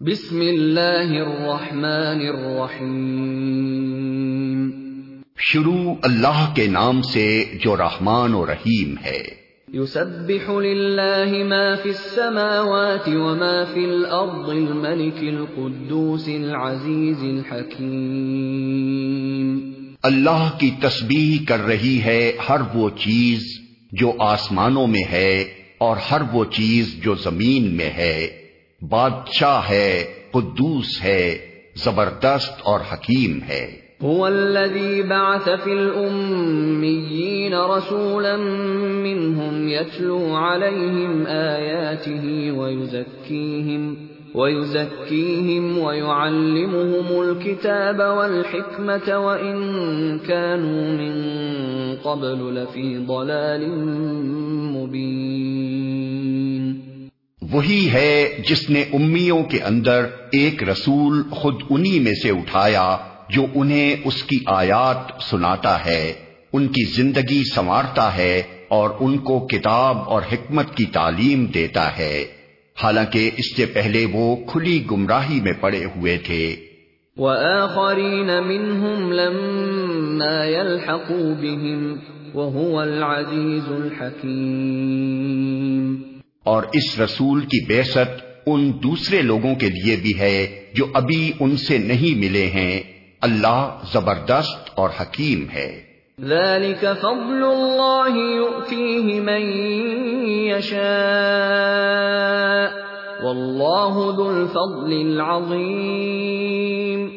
بسم اللہ الرحمن الرحیم۔ شروع اللہ کے نام سے جو رحمان و رحیم ہے۔ یسبح للہ ما فی السماوات وما فی الارض الملک القدوس العزیز الحکیم۔ اللہ کی تسبیح کر رہی ہے ہر وہ چیز جو آسمانوں میں ہے اور ہر وہ چیز جو زمین میں ہے۔ بادشاہ ہے، قدوس ہے، زبردست اور حکیم ہے۔ هو الذي بعث في الأميين رسولا منهم يتلو عليهم آياته ويزكيهم ويزكيهم ويعلمهم الكتاب والحكمة، وإن كانوا من قبل لفي ضلال مبين۔ وہی ہے جس نے امیوں کے اندر ایک رسول خود انہی میں سے اٹھایا جو انہیں اس کی آیات سناتا ہے، ان کی زندگی سنوارتا ہے اور ان کو کتاب اور حکمت کی تعلیم دیتا ہے۔ حالانکہ اس سے پہلے وہ کھلی گمراہی میں پڑے ہوئے تھے۔ وآخرین منهم لما يلحقوا بهم وهو العزیز الحکیم۔ اور اس رسول کی بیست ان دوسرے لوگوں کے لیے بھی ہے جو ابھی ان سے نہیں ملے ہیں۔ اللہ زبردست اور حکیم ہے۔ ذلك فضل الله يؤتيه من يشاء۔ والله ذو الفضل العظيم۔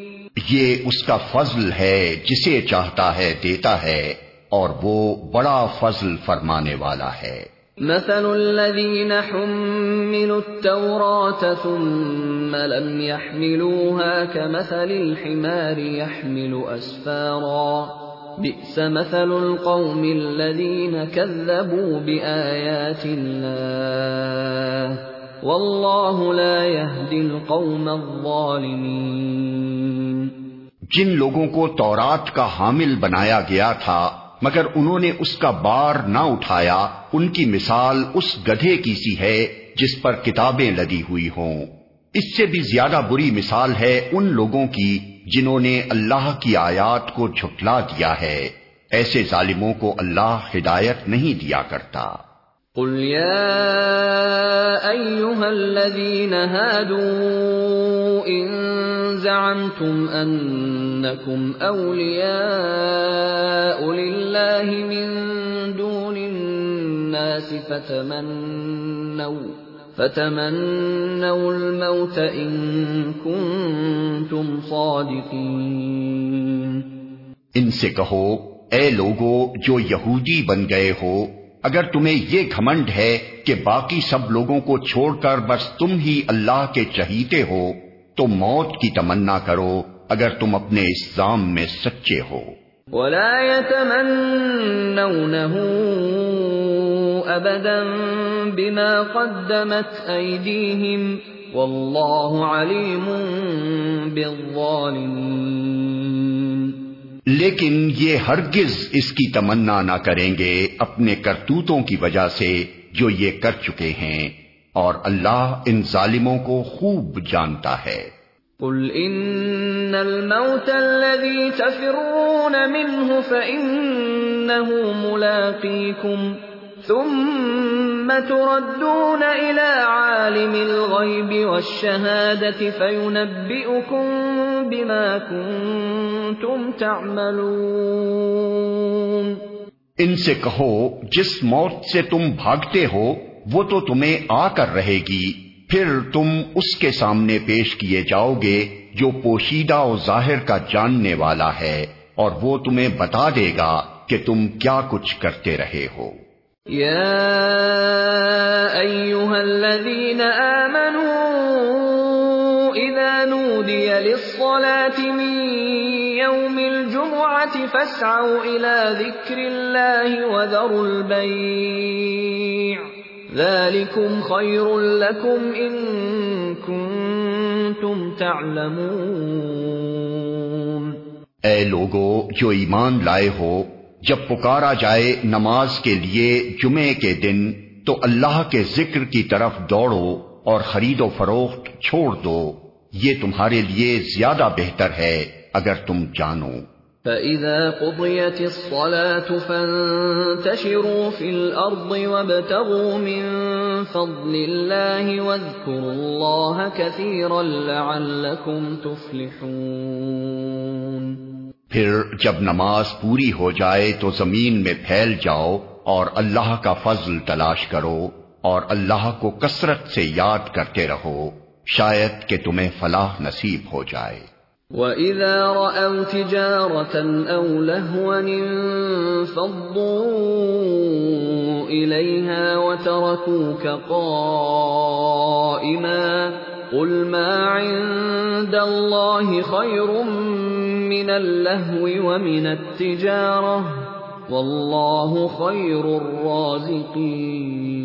یہ اس کا فضل ہے جسے چاہتا ہے دیتا ہے اور وہ بڑا فضل فرمانے والا ہے۔ مثل الذين حملوا التوراة ثم لم يحملوها كمثل الحمار يحمل أسفارا. بئس مثل القوم الذين كذبوا بآيات الله. والله لا يهدي القوم الظالمين. جن لوگوں کو تورات کا حامل بنایا گیا تھا مگر انہوں نے اس کا بار نہ اٹھایا، ان کی مثال اس گدھے کی سی ہے جس پر کتابیں لگی ہوئی ہوں۔ اس سے بھی زیادہ بری مثال ہے ان لوگوں کی جنہوں نے اللہ کی آیات کو جھٹلا دیا ہے۔ ایسے ظالموں کو اللہ ہدایت نہیں دیا کرتا۔ قل الذين هادوا زعمتم لله من دون الناس فتمنوا فتمنوا الموت كنتم صادقين. ان سے کہو، اے لوگو، جو یہودی بن گئے ہو، اگر تمہیں یہ گھمنڈ ہے کہ باقی سب لوگوں کو چھوڑ کر بس تم ہی اللہ کے چہیتے ہو تو موت کی تمنا کرو اگر تم اپنے اسلام میں سچے ہو۔ ولا يتمنونه ابدا بما قدمت ايديهم والله عليم بالظالمين۔ لیکن یہ ہرگز اس کی تمنا نہ کریں گے اپنے کرتوتوں کی وجہ سے جو یہ کر چکے ہیں۔ اور اللہ ان ظالموں کو خوب جانتا ہے۔ قل ان الموت الذي تفرون منه فانه ملاقيكم ثم تردون الى عالم الغيب والشهاده فينبئكم بما كنتم تعملون۔ ان سے کہو جس موت سے تم بھاگتے ہو وہ تو تمہیں آ کر رہے گی۔ پھر تم اس کے سامنے پیش کیے جاؤ گے جو پوشیدہ و ظاہر کا جاننے والا ہے، اور وہ تمہیں بتا دے گا کہ تم کیا کچھ کرتے رہے ہو۔ یا ایوہا الذین آمنوا اذا نودی للصلاة من يوم الجمعة فاسعوا الى ذکر اللہ وذروا البیع۔ ذلكم خير لكم ان كنتم تعلمون اے لوگو، جو ایمان لائے ہو، جب پکارا جائے نماز کے لیے جمعے کے دن، تو اللہ کے ذکر کی طرف دوڑو اور خرید و فروخت چھوڑ دو۔ یہ تمہارے لیے زیادہ بہتر ہے، اگر تم جانو۔ فَإِذَا قُضِيَتِ الصَّلَاةُ فَانْتَشِرُوا فِي الْأَرْضِ وَابْتَغُوا مِنْ فَضْلِ اللَّهِ وَاذْكُرُوا اللَّهَ كَثِيرًا لَعَلَّكُمْ تُفْلِحُونَ پھر جب نماز پوری ہو جائے تو زمین میں پھیل جاؤ اور اللہ کا فضل تلاش کرو اور اللہ کو کثرت سے یاد کرتے رہو، شاید کہ تمہیں فلاح نصیب ہو جائے۔ وَإِذَا رَأَوْا تِجَارَةً أَوْ لَهْوًا انفضوا إِلَيْهَا وَتَرَكُوكَ قَائِمًا قُلْ مَا عِندَ اللَّهِ خَيْرٌ مِّنَ اللَّهْوِ وَمِنَ التِّجَارَةِ واللہ خیر الرازقین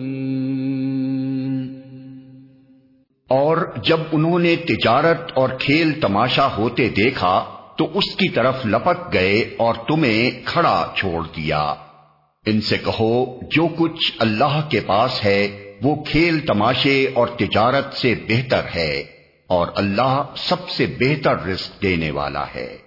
جب انہوں نے تجارت اور کھیل تماشا ہوتے دیکھا، تو اس کی طرف لپک گئے اور تمہیں کھڑا چھوڑ دیا۔ ان سے کہو، جو کچھ اللہ کے پاس ہے، وہ کھیل تماشے اور تجارت سے بہتر ہے اور اللہ سب سے بہتر رزق دینے والا ہے۔